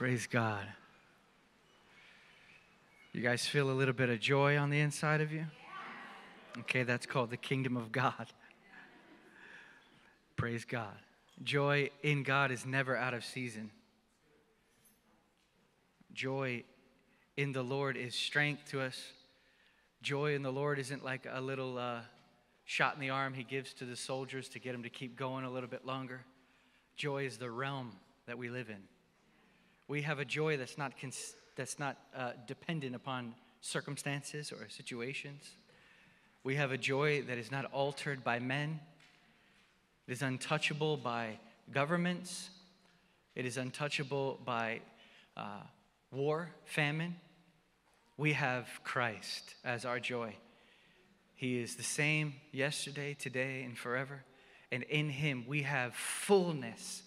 Praise God. You guys feel a little bit of joy on the inside of you? Okay, that's called the kingdom of God. Praise God. Joy in God is never out of season. Joy in the Lord is strength to us. Joy in the Lord isn't like a little uh, shot in the arm he gives to the soldiers to get them to keep going a little bit longer. Joy is the realm that we live in. We have a joy that's not, cons- that's not uh, dependent upon circumstances or situations. We have a joy that is not altered by men. It is untouchable by governments. It is untouchable by uh, war, famine. We have Christ as our joy. He is the same yesterday, today, and forever. And in Him we have fullness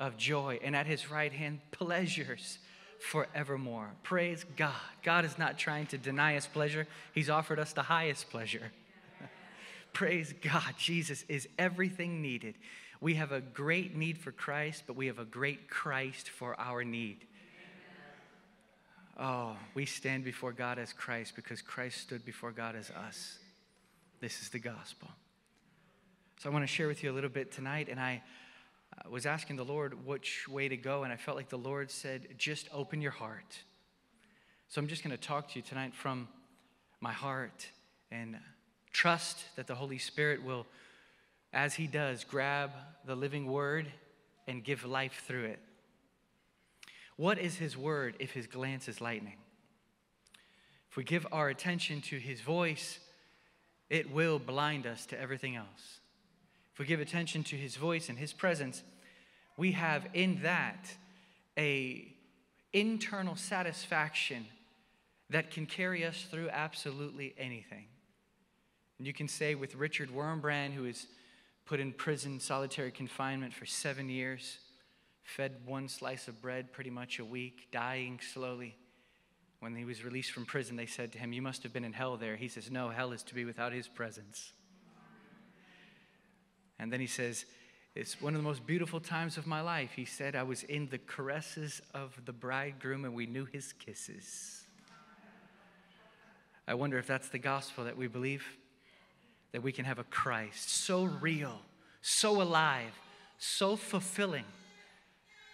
of joy, and at His right hand, pleasures forevermore. Praise God. God is not trying to deny us pleasure, He's offered us the highest pleasure. Praise God. Jesus is everything needed. We have a great need for Christ, but we have a great Christ for our need. Oh, we stand before God as Christ because Christ stood before God as us. This is the gospel. So I want to share with you a little bit tonight, and I uh, was asking the Lord which way to go, and I felt like the Lord said, just open your heart. So I'm just going to talk to you tonight from my heart and trust that the Holy Spirit will, as He does, grab the living word and give life through it. What is His word if His glance is lightning? If we give our attention to His voice, it will blind us to everything else. If we give attention to His voice and His presence, we have in that a internal satisfaction that can carry us through absolutely anything. And you can say with Richard Wurmbrand, who is put in prison, solitary confinement for seven years, fed one slice of bread pretty much a week, dying slowly. When he was released from prison, they said to him, You must have been in hell there. He says, No, hell is to be without his presence. And then he says, It's one of the most beautiful times of my life. He said, I was in the caresses of the bridegroom and we knew his kisses. I wonder if that's the gospel that we believe that we can have a Christ so real, so alive, so fulfilling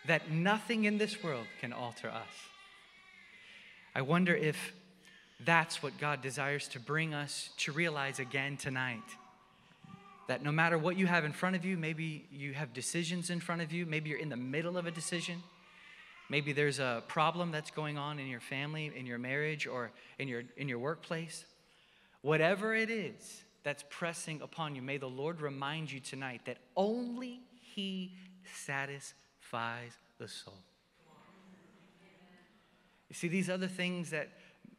that nothing in this world can alter us. I wonder if that's what God desires to bring us to realize again tonight. That no matter what you have in front of you, maybe you have decisions in front of you, maybe you're in the middle of a decision, maybe there's a problem that's going on in your family, in your marriage, or in your, in your workplace. Whatever it is that's pressing upon you, may the Lord remind you tonight that only He satisfies the soul. You see, these other things that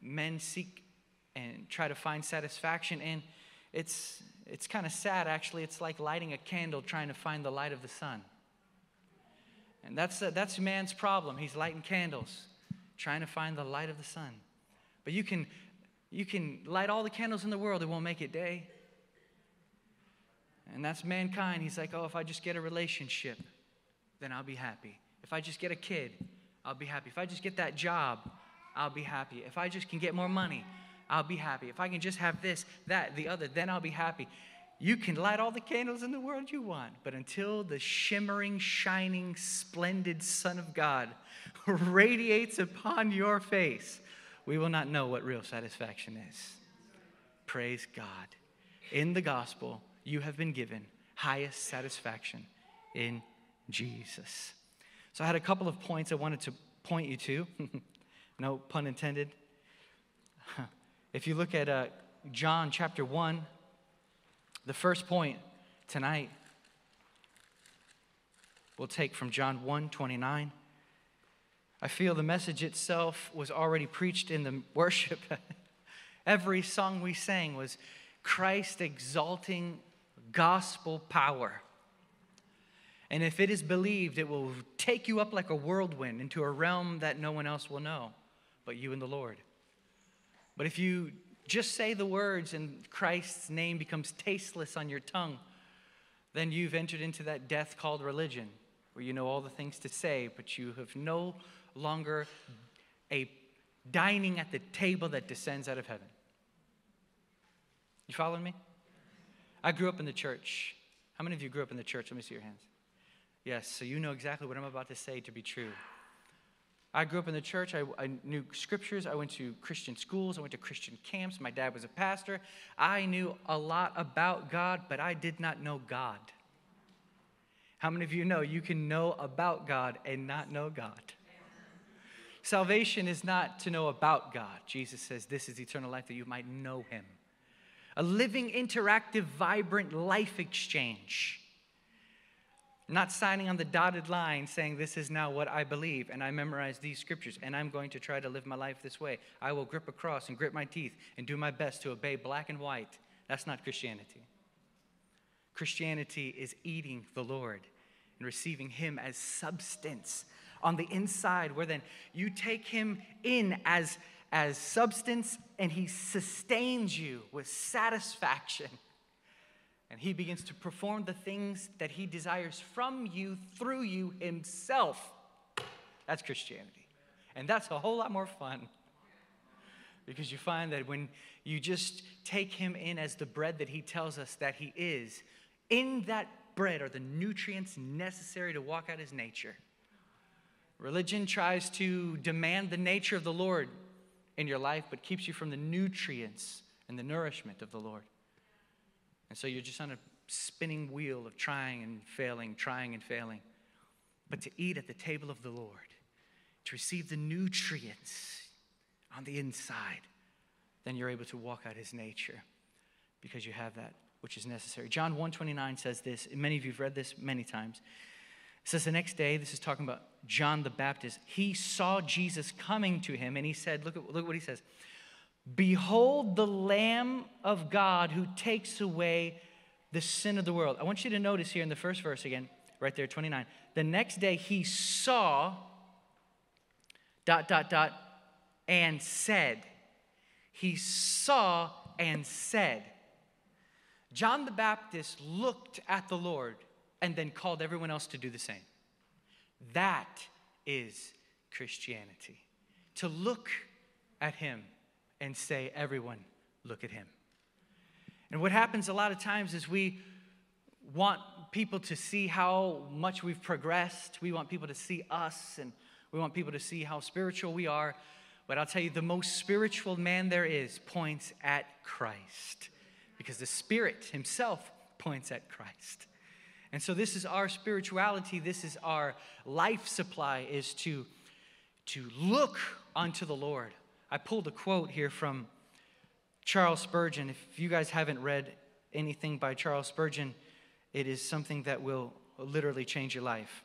men seek and try to find satisfaction in, it's, it's kind of sad, actually. It's like lighting a candle trying to find the light of the sun. And that's, uh, that's man's problem. He's lighting candles, trying to find the light of the sun. But you can, you can light all the candles in the world, it won't make it day. And that's mankind. He's like, oh, if I just get a relationship, then I'll be happy. If I just get a kid, I'll be happy. If I just get that job, I'll be happy. If I just can get more money, I'll be happy. If I can just have this, that, the other, then I'll be happy. You can light all the candles in the world you want, but until the shimmering, shining, splendid Son of God radiates upon your face, we will not know what real satisfaction is. Praise God. In the gospel, you have been given highest satisfaction in Jesus. So I had a couple of points I wanted to point you to. no pun intended. If you look at uh, John chapter 1, the first point tonight we'll take from John 1 29. I feel the message itself was already preached in the worship. Every song we sang was Christ exalting gospel power. And if it is believed, it will take you up like a whirlwind into a realm that no one else will know but you and the Lord. But if you just say the words and Christ's name becomes tasteless on your tongue, then you've entered into that death called religion. where you know all the things to say, but you have no longer a dining at the table that descends out of heaven. You following me? I grew up in the church. How many of you grew up in the church? Let me see your hands. Yes, so you know exactly what I'm about to say to be true. I grew up in the church. I, I, knew scriptures. I went to Christian schools. I went to Christian camps. My dad was a pastor. I knew a lot about God, but I did not know God. How many of you know you can know about God and not know God? Salvation is not to know about God. Jesus says, This is eternal life that you might know Him. A living, interactive, vibrant life exchange. Not signing on the dotted line saying, This is now what I believe, and I memorize these scriptures, and I'm going to try to live my life this way. I will grip a cross and grit my teeth and do my best to obey black and white. That's not Christianity. Christianity is eating the Lord and receiving Him as substance on the inside, where then you take Him in as, as substance and He sustains you with satisfaction. And He begins to perform the things that He desires from you through you Himself. That's Christianity. And that's a whole lot more fun. Because you find that when you just take him in as the bread that he tells us that he is, in that bread are the nutrients necessary to walk out his nature. Religion tries to demand the nature of the Lord in your life, but keeps you from the nutrients and the nourishment of the Lord. And so you're just on a spinning wheel of trying and failing, trying and failing. But to eat at the table of the Lord, to receive the nutrients on the inside, then you're able to walk out his nature because you have that which is necessary. John 129 says this, and many of you have read this many times. It says the next day, this is talking about John the Baptist. He saw Jesus coming to him and he said, look at, look what he says. Behold the Lamb of God who takes away the sin of the world. I want you to notice here in the first verse again, right there, 29. The next day he saw, dot, dot, dot, and said. He saw and said. John the Baptist looked at the Lord and then called everyone else to do the same. That is Christianity. To look at him and say, everyone, look at him. And what happens a lot of times is we want people to see how much we've progressed. We want people to see us and we want people to see how spiritual we are. But I'll tell you, the most spiritual man there is points at Christ because the Spirit Himself points at Christ. And so this is our spirituality, this is our life supply, is to, to look unto the Lord. I pulled a quote here from Charles Spurgeon. If you guys haven't read anything by Charles Spurgeon, it is something that will literally change your life.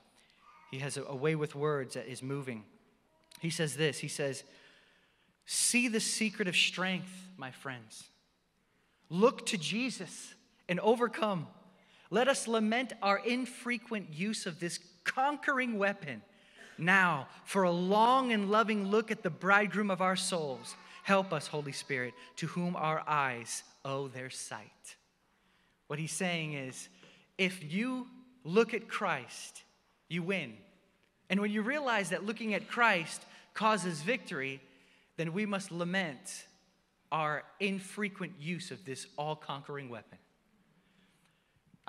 He has a, way with words that is moving. He says this He says, See the secret of strength, my friends. Look to Jesus and overcome. Let us lament our infrequent use of this conquering weapon. Now, for a long and loving look at the bridegroom of our souls, help us, Holy Spirit, to whom our eyes owe their sight. What he's saying is if you look at Christ, you win. And when you realize that looking at Christ causes victory, then we must lament our infrequent use of this all conquering weapon.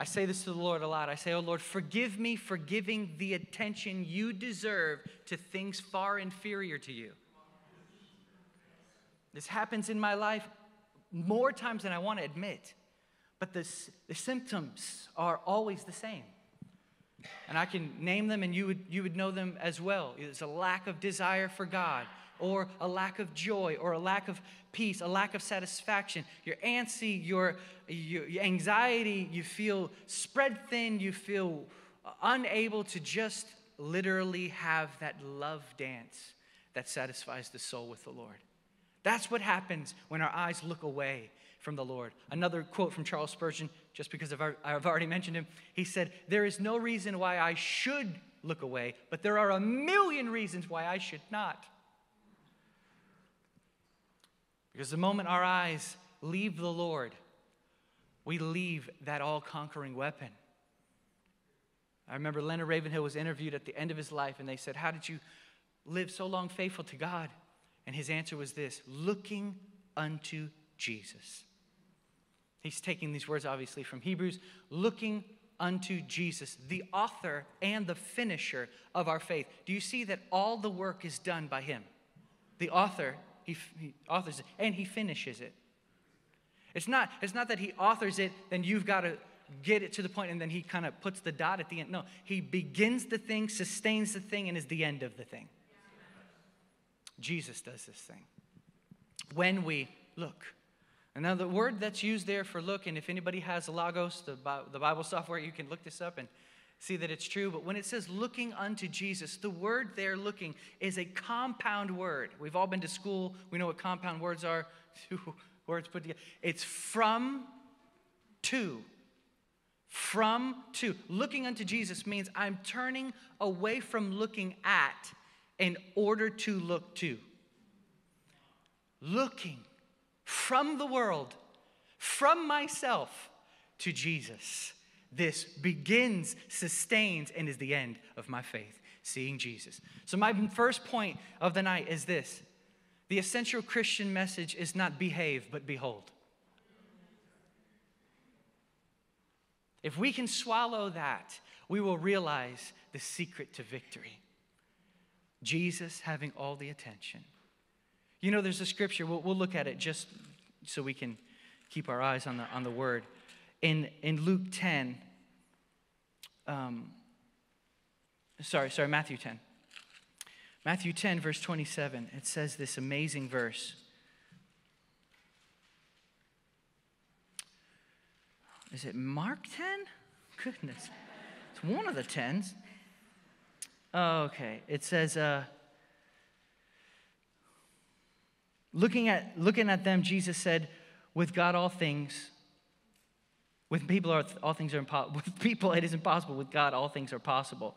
I say this to the Lord a lot. I say, Oh Lord, forgive me for giving the attention you deserve to things far inferior to you. This happens in my life more times than I want to admit, but the, the symptoms are always the same. And I can name them and you would, you would know them as well. It's a lack of desire for God, or a lack of joy or a lack of peace, a lack of satisfaction. You're antsy, your, your anxiety, you feel spread thin, you feel unable to just literally have that love dance that satisfies the soul with the Lord. That's what happens when our eyes look away from the Lord. Another quote from Charles Spurgeon, just because I've already mentioned him, he said, There is no reason why I should look away, but there are a million reasons why I should not. Because the moment our eyes leave the Lord, we leave that all conquering weapon. I remember Leonard Ravenhill was interviewed at the end of his life, and they said, How did you live so long faithful to God? And his answer was this looking unto Jesus. He's taking these words, obviously, from Hebrews looking unto Jesus, the author and the finisher of our faith. Do you see that all the work is done by him? The author, he, he authors it, and he finishes it. It's not, it's not that he authors it, then you've got to get it to the point and then he kind of puts the dot at the end. No, he begins the thing, sustains the thing, and is the end of the thing. Jesus does this thing. When we look. And now the word that's used there for look, and if anybody has Logos, the, the Bible software, you can look this up and see that it's true. But when it says looking unto Jesus, the word there looking is a compound word. We've all been to school, we know what compound words are. Two words put together. It's from to. From to. Looking unto Jesus means I'm turning away from looking at in order to look to. Looking from the world, from myself to Jesus. This begins, sustains, and is the end of my faith, seeing Jesus. So, my first point of the night is this the essential Christian message is not behave, but behold. If we can swallow that, we will realize the secret to victory. Jesus having all the attention. You know, there's a scripture, we'll, we'll look at it just so we can keep our eyes on the, on the word. In, in Luke 10, um, sorry, sorry, Matthew 10. Matthew 10, verse 27, it says this amazing verse. Is it Mark 10? Goodness. It's one of the tens. Okay. It says, uh, looking, at, looking at them, Jesus said, with God all things, with people are, all things are impossible. With people it is impossible. With God all things are possible.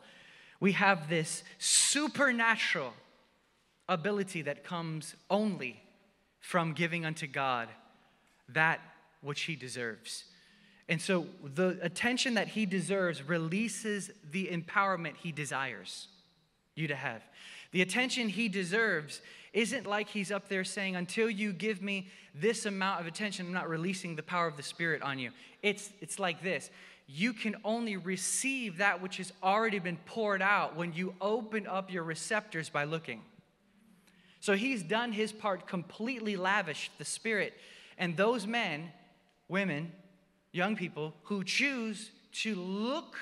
We have this supernatural ability that comes only from giving unto God that which he deserves. And so the attention that he deserves releases the empowerment he desires you to have. The attention he deserves isn't like he's up there saying, until you give me this amount of attention, I'm not releasing the power of the Spirit on you. It's, it's like this you can only receive that which has already been poured out when you open up your receptors by looking. So he's done his part, completely lavished the Spirit. And those men, women, young people who choose to look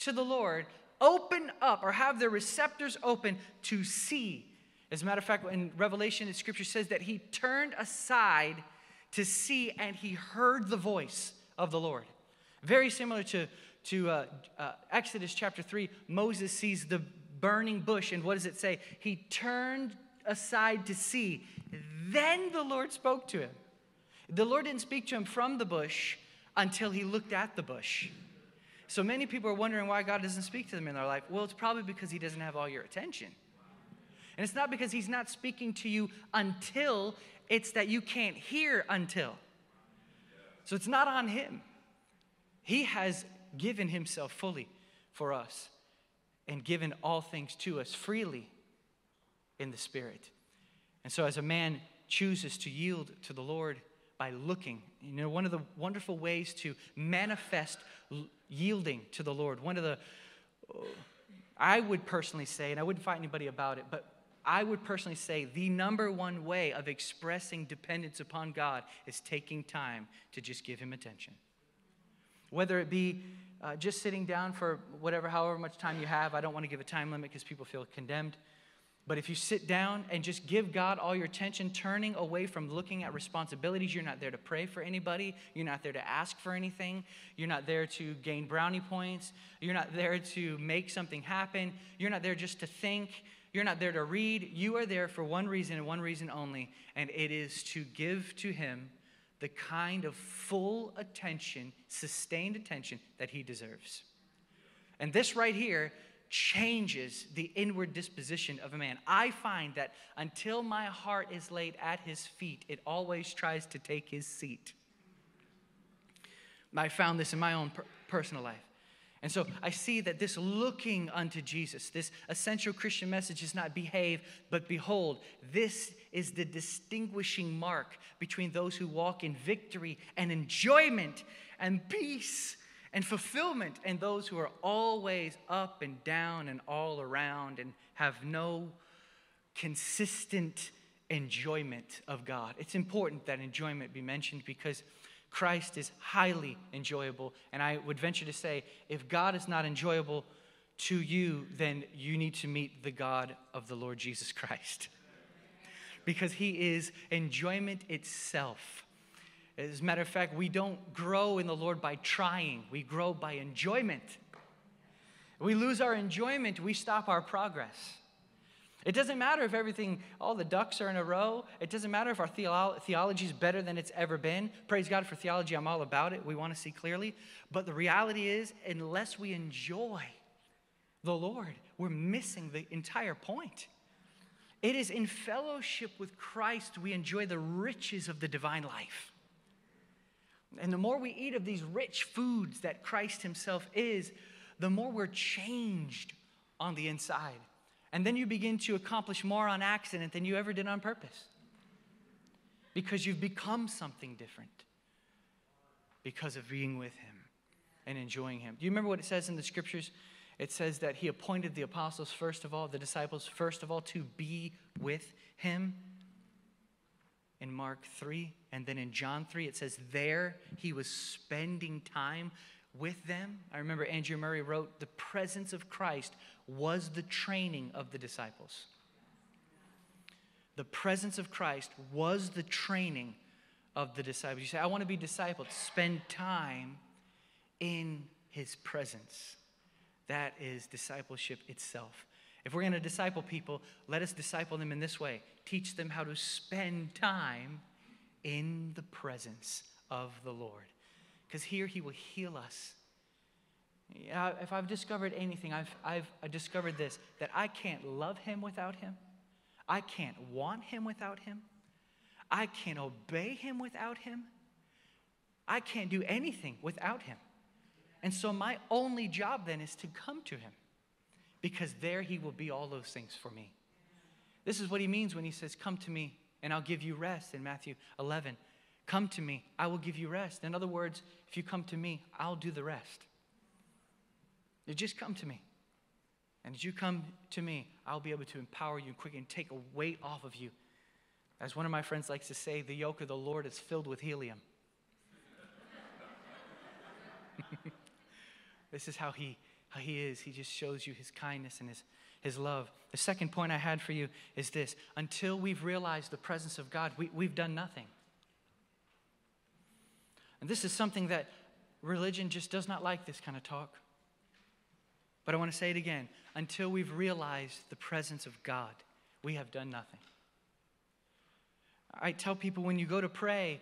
to the Lord open up or have their receptors open to see. As a matter of fact, in Revelation, the scripture says that he turned aside to see and he heard the voice of the Lord. Very similar to, to uh, uh, Exodus chapter 3, Moses sees the burning bush, and what does it say? He turned aside to see. Then the Lord spoke to him. The Lord didn't speak to him from the bush, until he looked at the bush. So many people are wondering why God doesn't speak to them in their life. Well, it's probably because he doesn't have all your attention. And it's not because he's not speaking to you until, it's that you can't hear until. So it's not on him. He has given himself fully for us and given all things to us freely in the Spirit. And so, as a man chooses to yield to the Lord, by looking. You know, one of the wonderful ways to manifest yielding to the Lord, one of the, I would personally say, and I wouldn't fight anybody about it, but I would personally say the number one way of expressing dependence upon God is taking time to just give Him attention. Whether it be uh, just sitting down for whatever, however much time you have, I don't want to give a time limit because people feel condemned. But if you sit down and just give God all your attention, turning away from looking at responsibilities, you're not there to pray for anybody. You're not there to ask for anything. You're not there to gain brownie points. You're not there to make something happen. You're not there just to think. You're not there to read. You are there for one reason and one reason only, and it is to give to Him the kind of full attention, sustained attention that He deserves. And this right here changes the inward disposition of a man. I find that until my heart is laid at his feet, it always tries to take his seat. I found this in my own per- personal life. And so I see that this looking unto Jesus, this essential Christian message is not behave, but behold. This is the distinguishing mark between those who walk in victory and enjoyment and peace and fulfillment and those who are always up and down and all around and have no consistent enjoyment of God. It's important that enjoyment be mentioned because Christ is highly enjoyable. And I would venture to say, if God is not enjoyable to you, then you need to meet the God of the Lord Jesus Christ. because he is enjoyment itself. As a matter of fact, we don't grow in the Lord by trying, we grow by enjoyment. We lose our enjoyment, we stop our progress. It doesn't matter if everything, all the ducks are in a row. It doesn't matter if our theolo- theology is better than it's ever been. Praise God for theology. I'm all about it. We want to see clearly. But the reality is, unless we enjoy the Lord, we're missing the entire point. It is in fellowship with Christ we enjoy the riches of the divine life. And the more we eat of these rich foods that Christ Himself is, the more we're changed on the inside. And then you begin to accomplish more on accident than you ever did on purpose. Because you've become something different because of being with Him and enjoying Him. Do you remember what it says in the scriptures? It says that He appointed the apostles, first of all, the disciples, first of all, to be with Him. In Mark 3, and then in John 3, it says, There He was spending time with them. I remember Andrew Murray wrote, The presence of Christ was the training of the disciples. The presence of Christ was the training of the disciples. You say, I want to be discipled. Spend time in his presence. That is discipleship itself. If we're going to disciple people, let us disciple them in this way teach them how to spend time in the presence of the Lord. Because here he will heal us if I've discovered anything, I've, I've discovered this that I can't love him without him. I can't want him without him. I can't obey him without him. I can't do anything without him. And so my only job then is to come to him because there he will be all those things for me. This is what he means when he says, Come to me and I'll give you rest in Matthew 11. Come to me, I will give you rest. In other words, if you come to me, I'll do the rest. You just come to me. And as you come to me, I'll be able to empower you and quicken and take a weight off of you. As one of my friends likes to say, the yoke of the Lord is filled with helium. this is how he, how he is. He just shows you his kindness and his, his love. The second point I had for you is this until we've realized the presence of God, we, we've done nothing. And this is something that religion just does not like this kind of talk. But I want to say it again until we've realized the presence of God, we have done nothing. I tell people when you go to pray,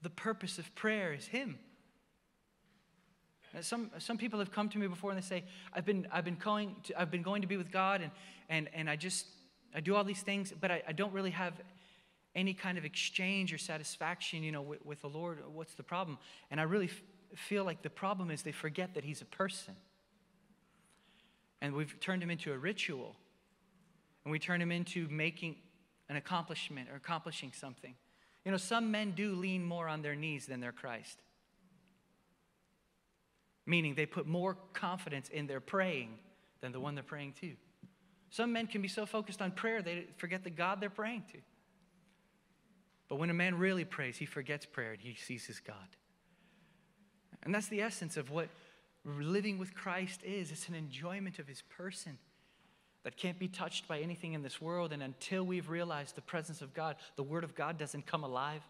the purpose of prayer is Him. Uh, some, some people have come to me before and they say, I've been, I've been, going, to, I've been going to be with God and, and, and I just, I do all these things, but I, I don't really have any kind of exchange or satisfaction, you know, with, with the Lord. What's the problem? And I really f- feel like the problem is they forget that He's a person. And we've turned him into a ritual. And we turn him into making an accomplishment or accomplishing something. You know, some men do lean more on their knees than their Christ. Meaning they put more confidence in their praying than the one they're praying to. Some men can be so focused on prayer they forget the God they're praying to. But when a man really prays, he forgets prayer and he sees his God. And that's the essence of what living with Christ is. It's an enjoyment of his person that can't be touched by anything in this world. And until we've realized the presence of God, the Word of God doesn't come alive.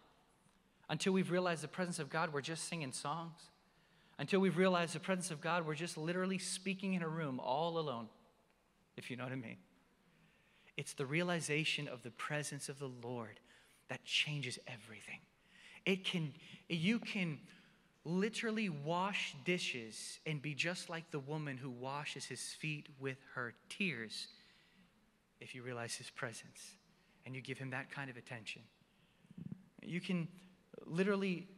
Until we've realized the presence of God, we're just singing songs. Until we've realized the presence of God, we're just literally speaking in a room all alone, if you know what I mean. It's the realization of the presence of the Lord that changes everything. It can, you can literally wash dishes and be just like the woman who washes his feet with her tears if you realize his presence and you give him that kind of attention. You can literally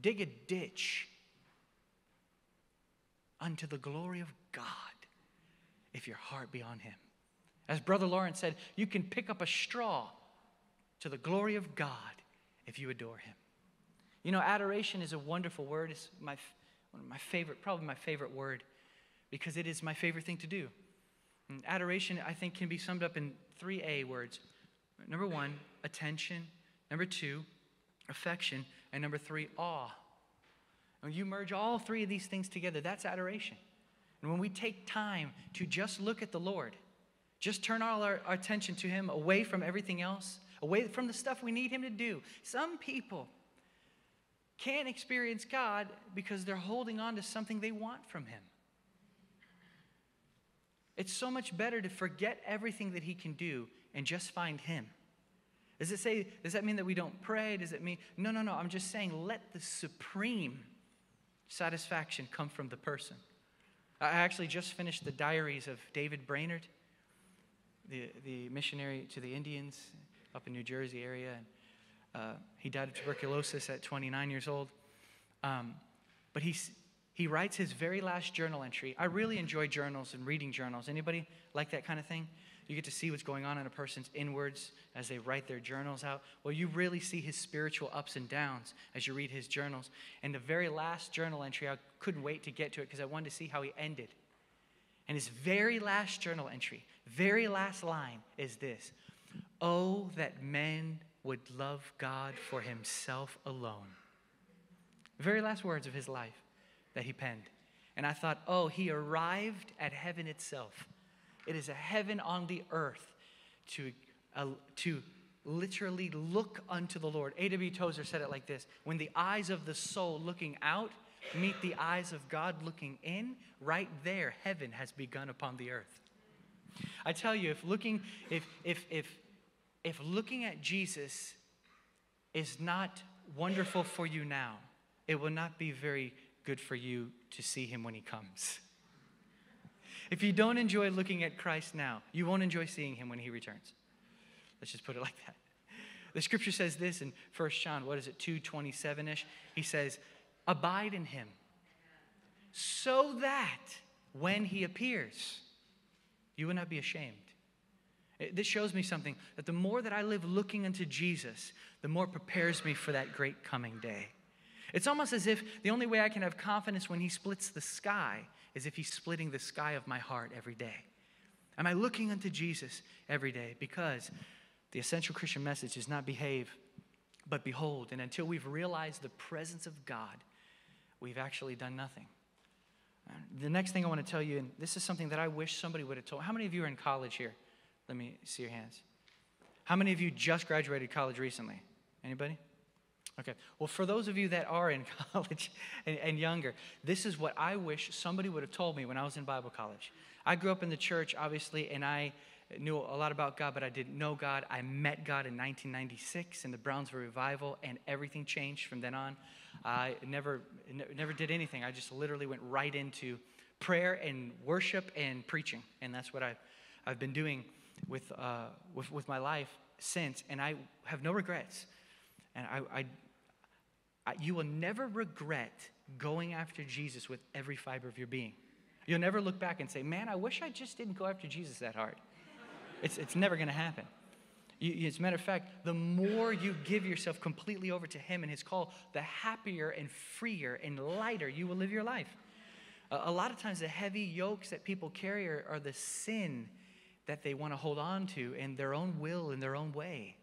dig a ditch unto the glory of God if your heart be on him. As Brother Lawrence said, you can pick up a straw to the glory of God if you adore him. You know, adoration is a wonderful word. It's my, one of my favorite, probably my favorite word, because it is my favorite thing to do. And adoration, I think, can be summed up in three A words. Number one, attention. Number two, affection. And number three, awe. When you merge all three of these things together, that's adoration. And when we take time to just look at the Lord, just turn all our, our attention to Him away from everything else, away from the stuff we need Him to do. Some people can't experience God because they're holding on to something they want from Him. It's so much better to forget everything that He can do and just find Him. Does it say, does that mean that we don't pray? Does it mean, no, no, no. I'm just saying let the supreme satisfaction come from the person. I actually just finished the diaries of David Brainerd, the, the missionary to the Indians up in New Jersey area. And, uh, he died of tuberculosis at 29 years old. Um, but he's, he writes his very last journal entry. I really enjoy journals and reading journals. Anybody like that kind of thing? You get to see what's going on in a person's inwards as they write their journals out. Well, you really see his spiritual ups and downs as you read his journals. And the very last journal entry, I couldn't wait to get to it because I wanted to see how he ended. And his very last journal entry, very last line is this Oh, that men would love God for himself alone. very last words of his life that he penned. And I thought, oh, he arrived at heaven itself. It is a heaven on the earth to, uh, to literally look unto the Lord. A.W. Tozer said it like this When the eyes of the soul looking out meet the eyes of God looking in, right there, heaven has begun upon the earth. I tell you, if looking, if, if, if, if looking at Jesus is not wonderful for you now, it will not be very good for you to see him when he comes. If you don't enjoy looking at Christ now, you won't enjoy seeing him when he returns. Let's just put it like that. The scripture says this in 1 John, what is it, 227 ish? He says, Abide in him, so that when he appears, you will not be ashamed. This shows me something that the more that I live looking unto Jesus, the more prepares me for that great coming day. It's almost as if the only way I can have confidence when he splits the sky is if he's splitting the sky of my heart every day. Am I looking unto Jesus every day? Because the essential Christian message is not behave, but behold. And until we've realized the presence of God, we've actually done nothing. Uh, the next thing I want to tell you, and this is something that I wish somebody would have told. How many of you are in college here? Let me see your hands. How many of you just graduated college recently? Anybody? Okay. Well, for those of you that are in college and, and, younger, this is what I wish somebody would have told me when I was in Bible college. I grew up in the church, obviously, and I knew a lot about God, but I didn't know God. I met God in 1996 in the Brownsville Revival, and everything changed from then on. I never, never did anything. I just literally went right into prayer and worship and preaching, and that's what I've, I've been doing with, uh, with, with my life since, and I have no regrets. And I, I, you will never regret going after Jesus with every fiber of your being. You'll never look back and say, Man, I wish I just didn't go after Jesus that hard. It's, it's never going to happen. You, as a matter of fact, the more you give yourself completely over to Him and His call, the happier and freer and lighter you will live your life. A, a lot of times, the heavy yokes that people carry are, are the sin that they want to hold on to in their own will, in their own way.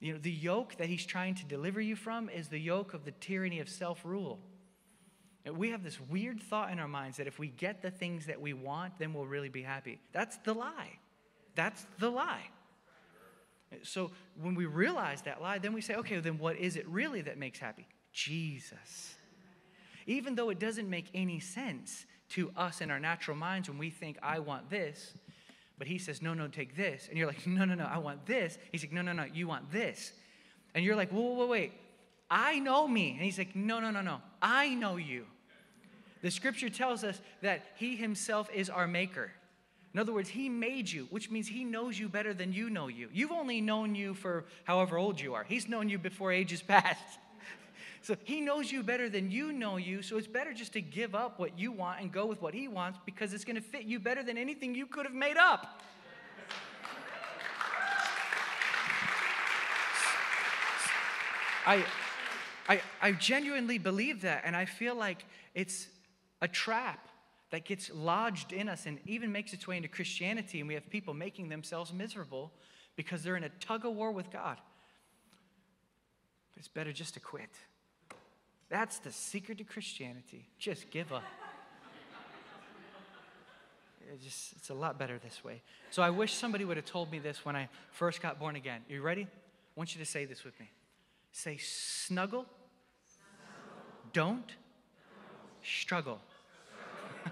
You know, the yoke that he's trying to deliver you from is the yoke of the tyranny of self rule. We have this weird thought in our minds that if we get the things that we want, then we'll really be happy. That's the lie. That's the lie. So when we realize that lie, then we say, okay, then what is it really that makes happy? Jesus. Even though it doesn't make any sense to us in our natural minds when we think, I want this, but he says, no, no, take this. And you're like, no, no, no, I want this. He's like, no, no, no, you want this. And you're like, whoa, whoa, whoa, wait. I know me. And he's like, no, no, no, no. I know you. The scripture tells us that he himself is our maker. In other words, he made you, which means he knows you better than you know you. You've only known you for however old you are. He's known you before ages past. So he knows you better than you know you, so it's better just to give up what you want and go with what he wants because it's going to fit you better than anything you could have made up. I, I, I genuinely believe that, and I feel like it's a trap that gets lodged in us and even makes its way into Christianity, and we have people making themselves miserable because they're in a tug of war with God. It's better just to quit. That's the secret to Christianity. Just give up. It just, it's a lot better this way. So I wish somebody would have told me this when I first got born again. You ready? I want you to say this with me. Say snuggle, snuggle. Don't, don't struggle.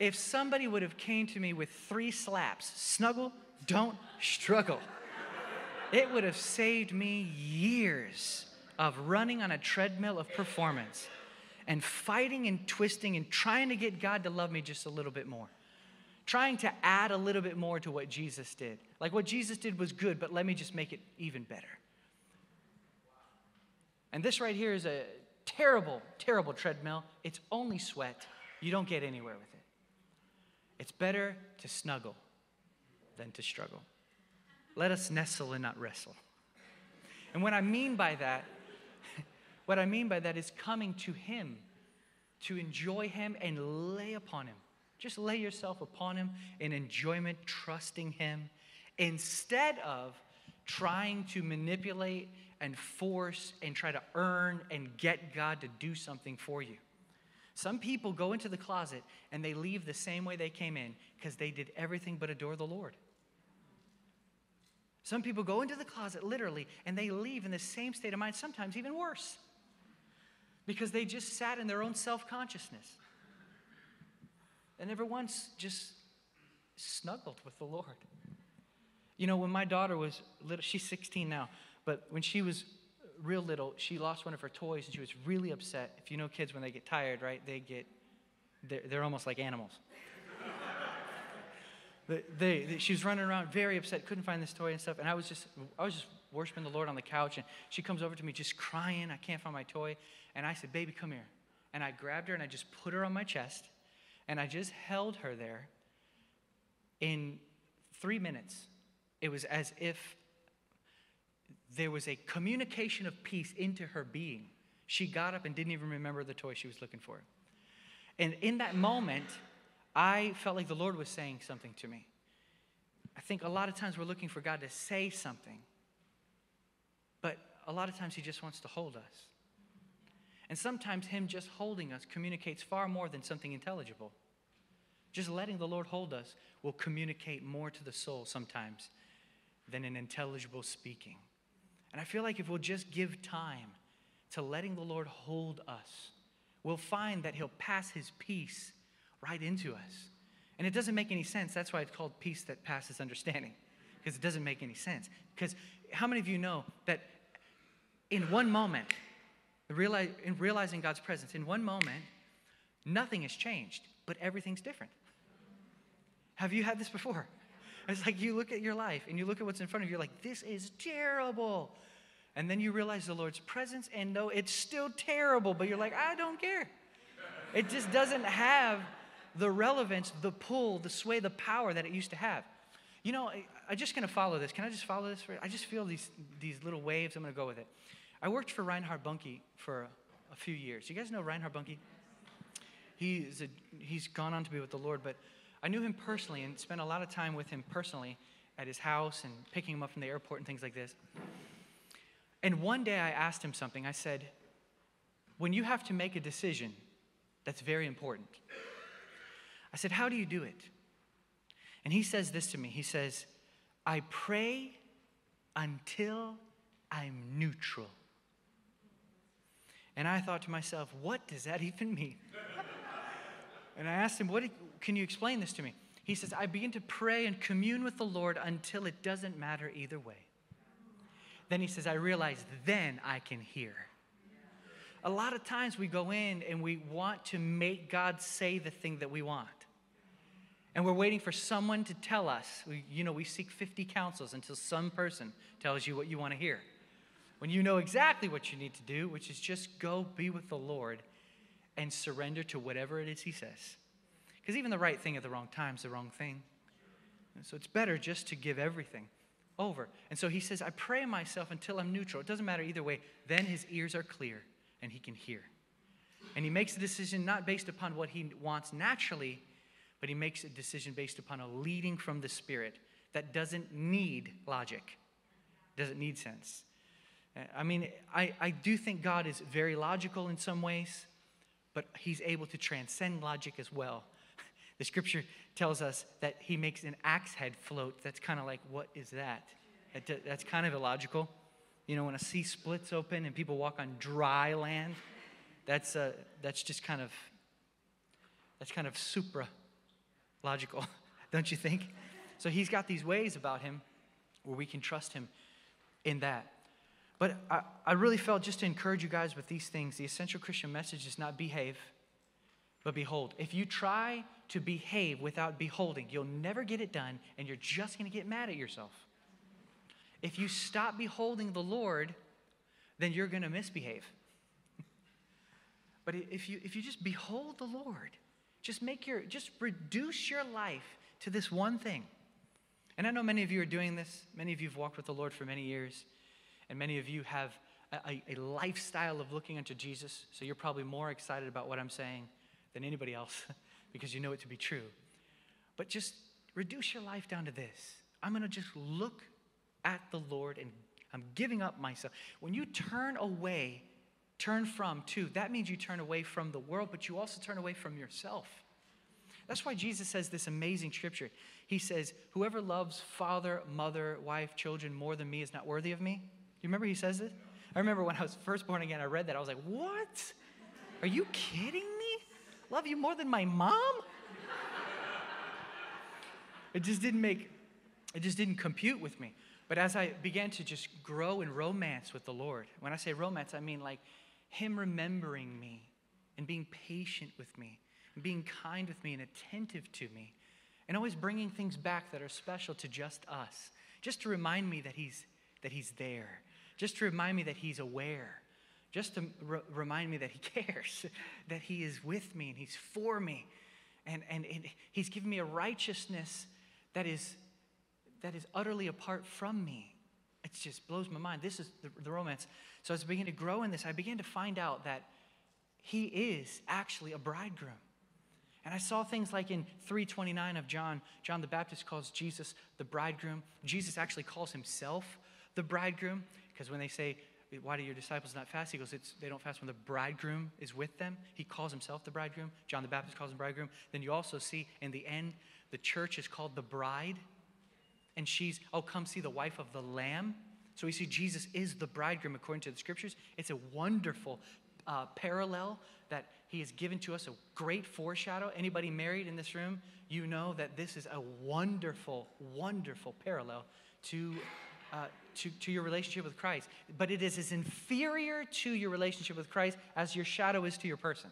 if somebody would have came to me with three slaps, snuggle, don't struggle, it would have saved me years of running on a treadmill of performance and fighting and twisting and trying to get God to love me just a little bit more. Trying to add a little bit more to what Jesus did. Like what Jesus did was good, but let me just make it even better. And this right here is a terrible, terrible treadmill. It's only sweat. You don't get anywhere with it. It's better to snuggle than to struggle. Let us nestle and not wrestle. And what I mean by that, what I mean by that is coming to Him, to enjoy Him and lay upon Him. Just lay yourself upon Him in enjoyment, trusting Him, instead of trying to manipulate and force and try to earn and get God to do something for you. Some people go into the closet and they leave the same way they came in because they did everything but adore the Lord. Some people go into the closet literally and they leave in the same state of mind, sometimes even worse, because they just sat in their own self consciousness and never once just snuggled with the Lord. You know, when my daughter was little, she's 16 now, but when she was real little, she lost one of her toys and she was really upset. If you know kids, when they get tired, right, they get, they're, they're almost like animals. They, they, she was running around very upset, couldn't find this toy and stuff. And I was just, I was just worshiping the Lord on the couch. And she comes over to me just crying, I can't find my toy. And I said, Baby, come here. And I grabbed her and I just put her on my chest. And I just held her there. In three minutes, it was as if there was a communication of peace into her being. She got up and didn't even remember the toy she was looking for. And in that moment, I felt like the Lord was saying something to me. I think a lot of times we're looking for God to say something, but a lot of times He just wants to hold us. And sometimes Him just holding us communicates far more than something intelligible. Just letting the Lord hold us will communicate more to the soul sometimes than an intelligible speaking. And I feel like if we'll just give time to letting the Lord hold us, we'll find that He'll pass His peace right into us. And it doesn't make any sense. That's why it's called peace that passes understanding, because it doesn't make any sense. Because how many of you know that in one moment, in realizing God's presence, in one moment, nothing has changed, but everything's different? Have you had this before? It's like you look at your life and you look at what's in front of you, you're like, this is terrible. And then you realize the Lord's presence, and no, it's still terrible, but you're like, I don't care. It just doesn't have the relevance, the pull, the sway, the power that it used to have. You know, I, am just going to follow this. Can I just follow this? I just feel these, these little waves. I'm going to go with it. I worked for Reinhard Bonnke for a, a few years. You guys know Reinhard Bonnke? He's, a, he's gone on to be with the Lord, but I knew him personally and spent a lot of time with him personally at his house and picking him up from the airport and things like this. And one day I asked him something. I said, When you have to make a decision that's very important, I said, How do you do it? And he says this to me He says, I pray until I'm neutral. And I thought to myself, What does that even mean? and I asked him, What can you explain this to me? He says, I begin to pray and commune with the Lord until it doesn't matter either way. Then he says, I realize then I can hear. A lot of times we go in and we want to make God say the thing that we want. And we're waiting for someone to tell us. You know, we seek 50 counsels until some person tells you what you want to hear. when you know exactly what you need to do, which is just go be with the Lord and surrender to whatever it is He says. Because even the right thing at the wrong time is the wrong thing. And so it's better just to give everything over. And so he says, I pray myself until I'm neutral. It doesn't matter either way. Then his ears are clear and he can hear. And he makes a decision not based upon what he wants naturally, but he makes a decision based upon a leading from the Spirit that doesn't need logic, doesn't need sense. I mean, I, I do think God is very logical in some ways, but he's able to transcend logic as well. The scripture tells us that he makes an axe head float. That's kind of like, what is that? That's kind of illogical. You know, when a sea splits open and people walk on dry land, that's, uh, that's just kind of, that's kind of supra logical, don't you think? So he's got these ways about him where we can trust him in that. But I, I really felt just to encourage you guys with these things the essential Christian message is not behave, but behold. If you try to behave without beholding, you'll never get it done, and you're just going to get mad at yourself. If you stop beholding the Lord, then you're going to misbehave. but if you, if you just behold the Lord, just make your, just reduce your life to this one thing. And I know many of you are doing this. Many of you have walked with the Lord for many years. And many of you have a, a, lifestyle of looking unto Jesus. So you're probably more excited about what I'm saying than anybody else because you know it to be true. But just reduce your life down to this I'm going to just look at the Lord and I'm giving up myself. When you turn away, turn from to, that means you turn away from the world, but you also turn away from yourself. That's why Jesus says this amazing scripture. He says, Whoever loves father, mother, wife, children more than me is not worthy of me. Do you remember he says this? I remember when I was first born again, I read that. I was like, What? Are you kidding me? love you more than my mom? it just didn't make, it just didn't compute with me. But as I began to just grow in romance with the Lord, when I say romance, I mean like Him remembering me and being patient with me and being kind with me and attentive to me and always bringing things back that are special to just us, just to remind me that He's, that he's there, just to remind me that He's aware just to remind me that He cares, that He is with me and He's for me. And, and it, He's given me a righteousness that is, that is utterly apart from me. It just blows my mind. This is the, the romance. So as I began to grow in this, I began to find out that He is actually a bridegroom. And I saw things like in 329 of John, John the Baptist calls Jesus the bridegroom. Jesus actually calls himself the bridegroom because when they say why do your disciples not fast? He goes, it's, they don't fast when the bridegroom is with them. He calls himself the bridegroom. John the Baptist calls him bridegroom. Then you also see in the end, the church is called the bride. And she's, oh, come see the wife of the lamb. So we see Jesus is the bridegroom according to the scriptures. It's a wonderful uh, parallel that he has given to us, a great foreshadow. Anybody married in this room, you know that this is a wonderful, wonderful parallel to uh, to, to your relationship with Christ. But it is as inferior to your relationship with Christ as your shadow is to your person.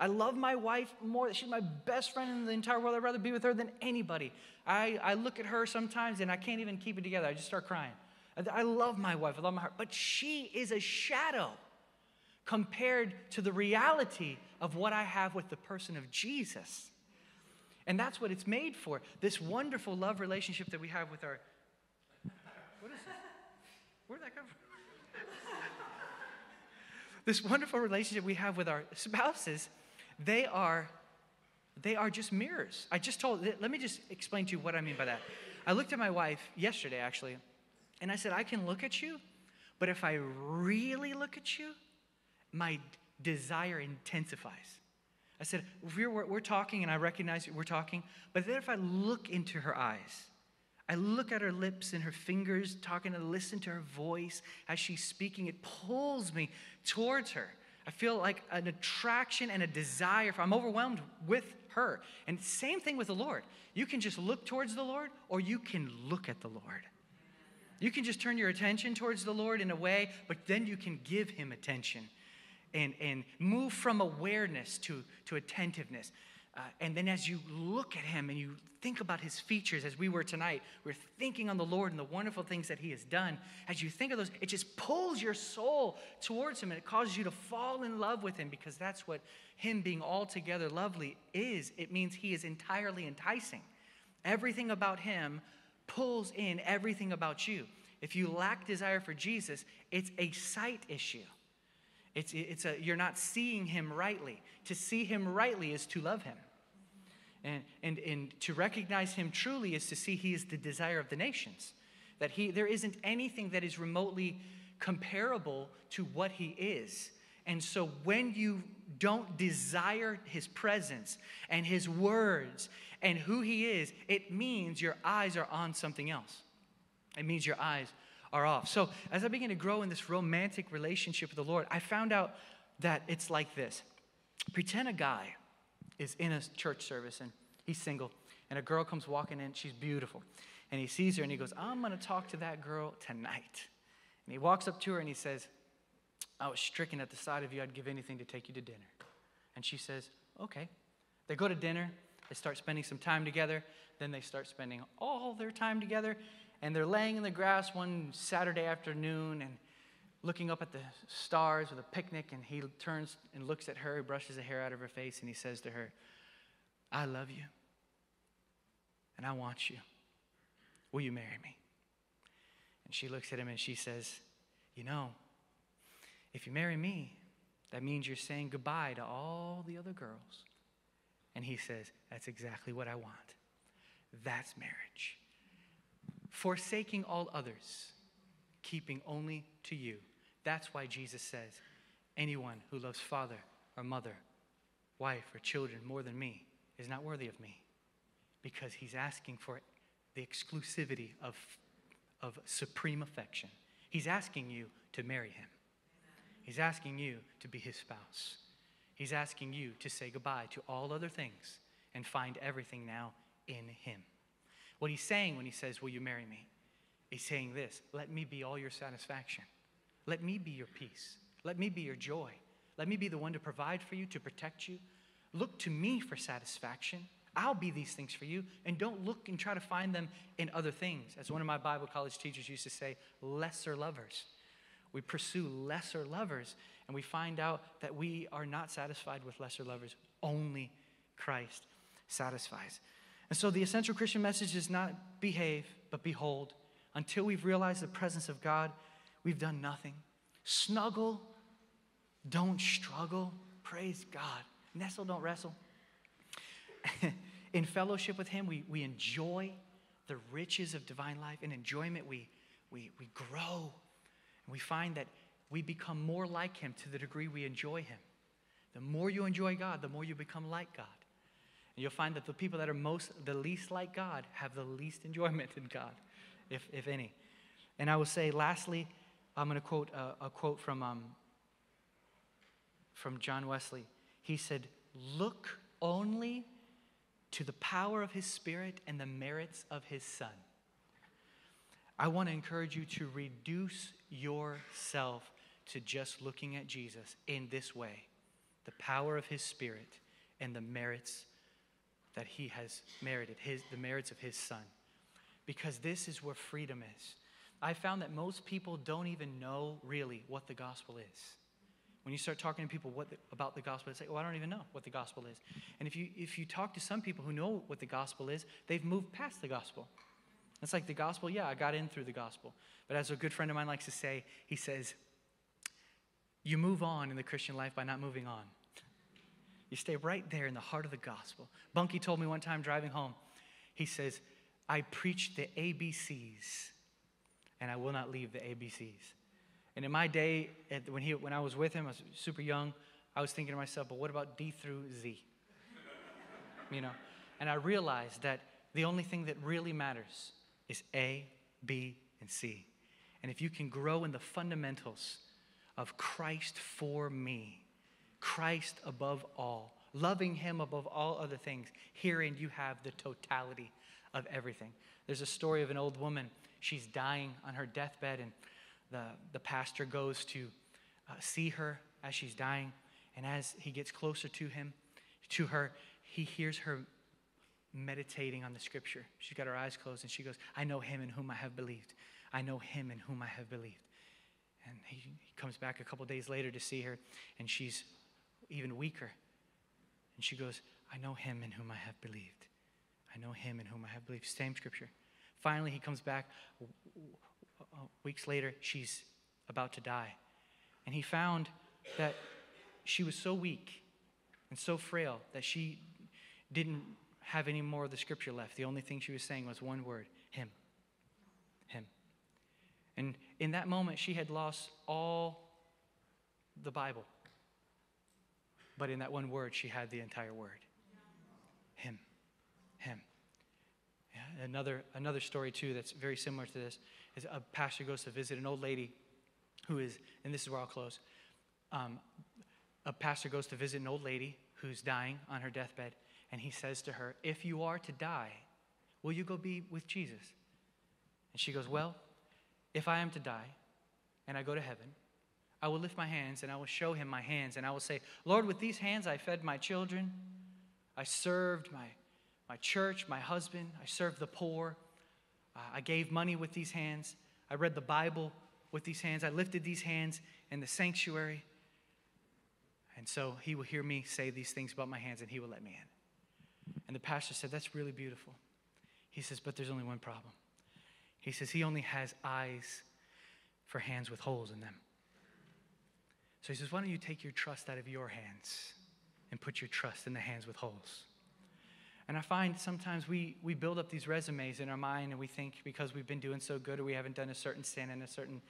I love my wife more. She's my best friend in the entire world. I'd rather be with her than anybody. I, I look at her sometimes and I can't even keep it together. I just start crying. I love my wife. I love my heart. But she is a shadow compared to the reality of what I have with the person of Jesus. And that's what it's made for this wonderful love relationship that we have with our Where'd that come from? this wonderful relationship we have with our spouses, they are they are just mirrors. I just told let me just explain to you what I mean by that. I looked at my wife yesterday actually, and I said, I can look at you, but if I really look at you, my desire intensifies. I said, we're, we're, talking and I recognize we're talking, but then if I look into her eyes, I look at her lips and her fingers talking and listen to her voice as she's speaking. It pulls me towards her. I feel like an attraction and a desire. For, I'm overwhelmed with her. And same thing with the Lord. You can just look towards the Lord or you can look at the Lord. You can just turn your attention towards the Lord in a way, but then you can give him attention and, and move from awareness to, to attentiveness. Uh, and then as you look at him and you think about his features, as we were tonight, we're thinking on the Lord and the wonderful things that he has done. As you think of those, it just pulls your soul towards him and it causes you to fall in love with him because that's what him being altogether lovely is. It means he is entirely enticing. Everything about him pulls in everything about you. If you lack desire for Jesus, it's a sight issue. It's, it's a, you're not seeing him rightly. To see him rightly is to love him. And, and, and to recognize him truly is to see he is the desire of the nations. That he, there isn't anything that is remotely comparable to what he is. And so when you don't desire his presence and his words and who he is, it means your eyes are on something else. It means your eyes are off. So, as I began to grow in this romantic relationship with the Lord, I found out that it's like this. Pretend a guy is in a church service and he's single, and a girl comes walking in, she's beautiful. And he sees her and he goes, I'm going to talk to that girl tonight. And he walks up to her and he says, I was stricken at the sight of you. I'd give anything to take you to dinner. And she says, Okay. They go to dinner. They start spending some time together. Then they start spending all their time together and they're laying in the grass one Saturday afternoon and looking up at the stars with a picnic, and he turns and looks at her, he brushes the hair out of her face, and he says to her, I love you, and I want you. Will you marry me? And she looks at him and she says, You know, if you marry me, that means you're saying goodbye to all the other girls. And he says, That's exactly what I want. That's marriage forsaking all others, keeping only to you. That's why Jesus says, Anyone who loves father or mother, wife or children more than me is not worthy of me. Because he's asking for the exclusivity of, of supreme affection. He's asking you to marry him. He's asking you to be his spouse. He's asking you to say goodbye to all other things and find everything now in him. What he's saying when he says, Will you marry me? He's saying this Let me be all your satisfaction. Let me be your peace. Let me be your joy. Let me be the one to provide for you, to protect you. Look to me for satisfaction. I'll be these things for you. And don't look and try to find them in other things. As one of my Bible college teachers used to say, lesser lovers. We pursue lesser lovers, and we find out that we are not satisfied with lesser lovers. Only Christ satisfies. And so the essential Christian message is not behave, but behold. Until we've realized the presence of God, we've done nothing. Snuggle, don't struggle. Praise God. Nestle, don't wrestle. in fellowship with Him, we, we enjoy the riches of divine life. In enjoyment, we, we, we grow. And we find that we become more like Him to the degree we enjoy Him. The more you enjoy God, the more you become like God. And you'll find that the people that are most, the least like God, have the least enjoyment in God, if, if any. And I will say, lastly, I'm going to quote a, a quote from, um, from John Wesley. He said, Look only to the power of his spirit and the merits of his son. I want to encourage you to reduce yourself to just looking at Jesus in this way the power of his spirit and the merits that he has merited, his, the merits of his son. Because this is where freedom is. I found that most people don't even know really what the gospel is. When you start talking to people the, about the gospel, they say, "Oh, I don't even know what the gospel is." And if you if you talk to some people who know what the gospel is, they've moved past the gospel. It's like the gospel. Yeah, I got in through the gospel. But as a good friend of mine likes to say, he says, "You move on in the Christian life by not moving on." You stay right there in the heart of the gospel. Bunky told me one time driving home, he says, I preach the ABCs and I will not leave the ABCs. And in my day, when, he, when I was with him, I was super young, I was thinking to myself, but what about D through Z? you know? And I realized that the only thing that really matters is A, B, and C. And if you can grow in the fundamentals of Christ for me, Christ above all, loving Him above all other things. Herein you have the totality of everything. There's a story of an old woman. She's dying on her deathbed, and the, the pastor goes to uh, see her as she's dying. And as he gets closer to him, to her, he hears her meditating on the scripture. She's got her eyes closed and she goes, I know him in whom I have believed. I know him in whom I have believed. And he, he comes back a couple days later to see her, and she's even weaker. And she goes, I know him in whom I have believed. I know him in whom I have believed. Same scripture. Finally, he comes back. Uh, weeks later, she's about to die. And he found that she was so weak and so frail that she didn't have any more of the scripture left. The only thing she was saying was one word Him. Him. And in that moment, she had lost all the Bible. But in that one word, she had the entire word Him. Him. Yeah, another, another story, too, that's very similar to this is a pastor goes to visit an old lady who is, and this is where I'll close. Um, a pastor goes to visit an old lady who's dying on her deathbed, and he says to her, If you are to die, will you go be with Jesus? And she goes, Well, if I am to die and I go to heaven, I will lift my hands and I will show him my hands, and I will say, Lord, with these hands I fed my children, I served my, my church, my husband, I served the poor, uh, I gave money with these hands, I read the Bible with these hands, I lifted these hands in the sanctuary. And so he will hear me say these things about my hands and he will let me in. And the pastor said, That's really beautiful. He says, But there's only one problem. He says, He only has eyes for hands with holes in them. So he says, Why don't you take your trust out of your hands and put your trust in the hands with holes? And I find sometimes we, we build up these resumes in our mind and we think because we've been doing so good or we haven't done a certain sin in a certain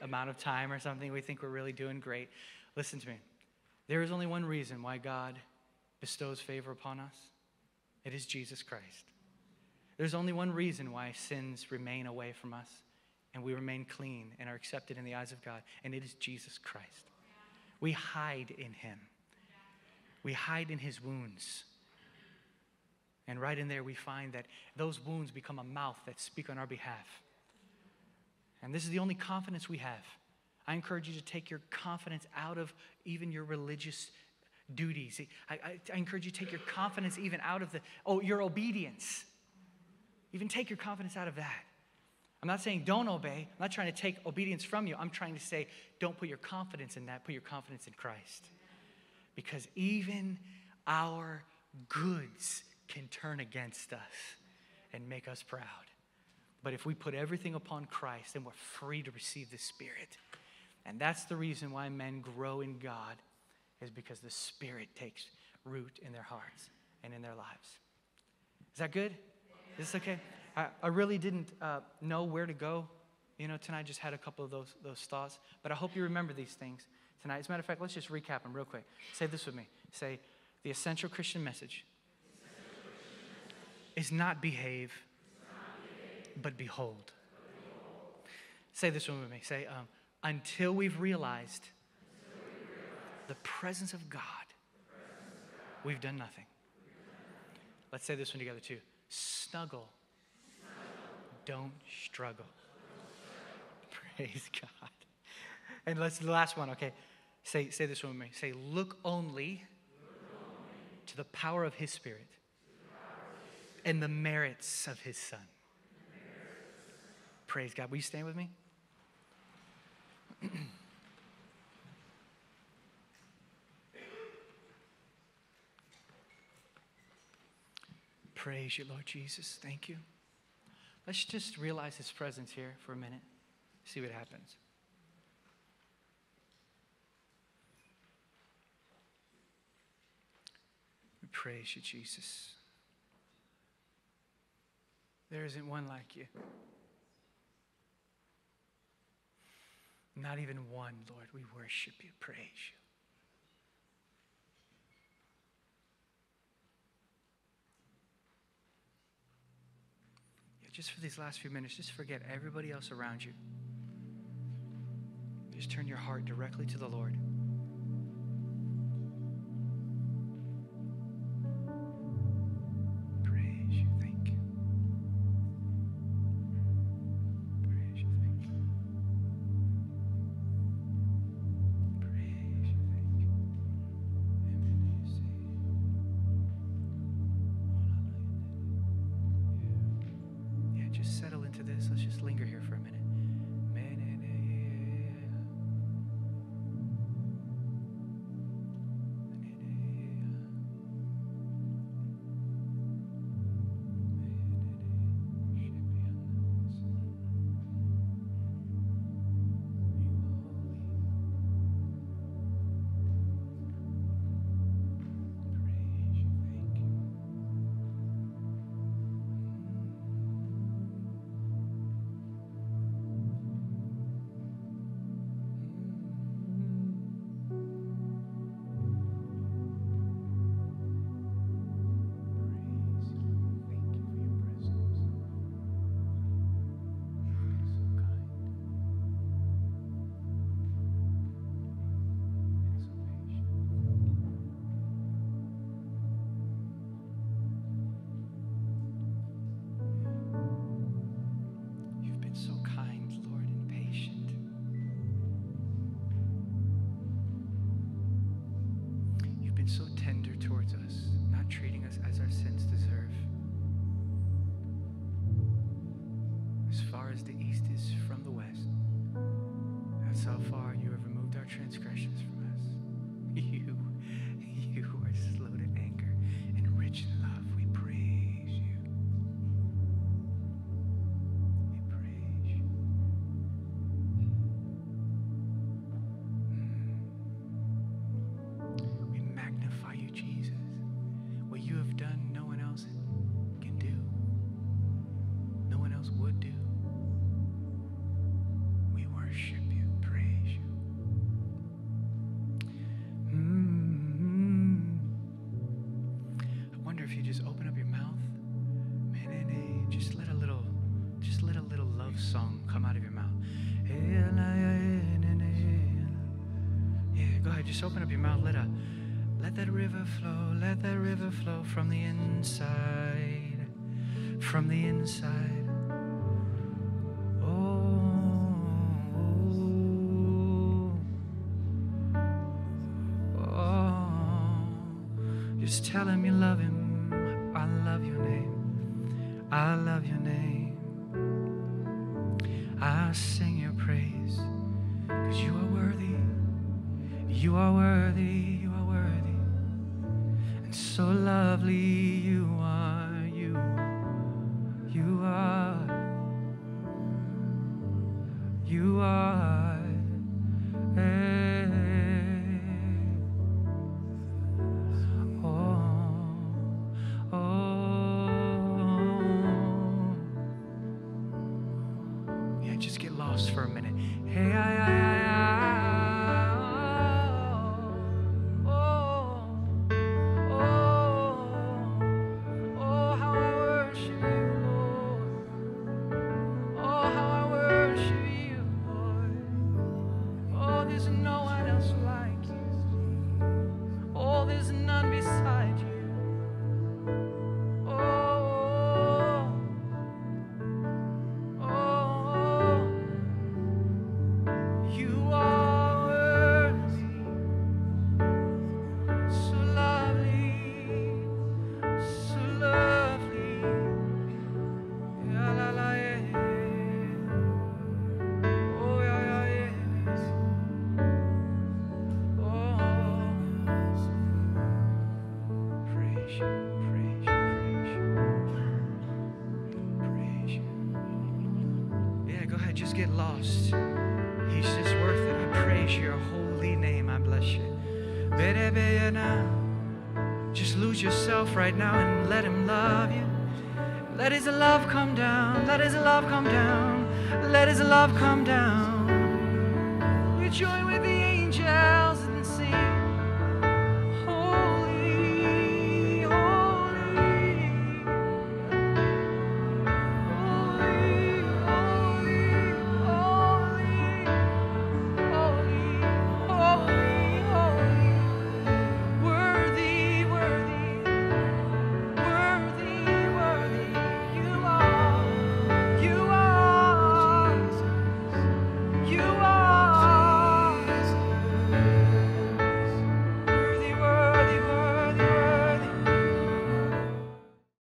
amount of time or something, we think we're really doing great. Listen to me. There is only one reason why God bestows favor upon us it is Jesus Christ. There's only one reason why sins remain away from us and we remain clean and are accepted in the eyes of God, and it is Jesus Christ. We hide in Him, we hide in His wounds. And right in there, we find that those wounds become a mouth that speak on our behalf. And this is the only confidence we have. I encourage you to take your confidence out of even your religious duties. I, I, I, encourage you to take your confidence even out of the, oh, your obedience. Even take your confidence out of that. I'm not saying don't obey. I'm not trying to take obedience from you. I'm trying to say don't put your confidence in that. Put your confidence in Christ. Because even our goods can turn against us and make us proud. But if we put everything upon Christ, then we're free to receive the Spirit. And that's the reason why men grow in God, is because the Spirit takes root in their hearts and in their lives. Is that good? Is this okay? I, I really didn't uh, know where to go. You know, tonight I just had a couple of those, those thoughts. But I hope you remember these things tonight. As a matter of fact, let's just recap them real quick. Say this with me. Say, the essential Christian message, is not behave, but behold. Say this one with me. Say, um, until we've realized the presence of God, we've done nothing. Let's say this one together too. Snuggle. Don't struggle. Praise God. And let's the last one, okay. Say, say this one with me. Say, look only, to the power of his spirit and the merits of his son. Praise God. Will you stand with me? Praise you, Lord Jesus. Thank you. Let's just realize his presence here for a minute, see what happens. We praise you, Jesus. There isn't one like you. Not even one, Lord. We worship you, praise you. Just for these last few minutes, just forget everybody else around you. Just turn your heart directly to the Lord. just open up your mouth. Let a let that river flow. Let that river flow from the inside. From the inside. right now and let him love you. Let his love come down, let his love come down, let his love come down.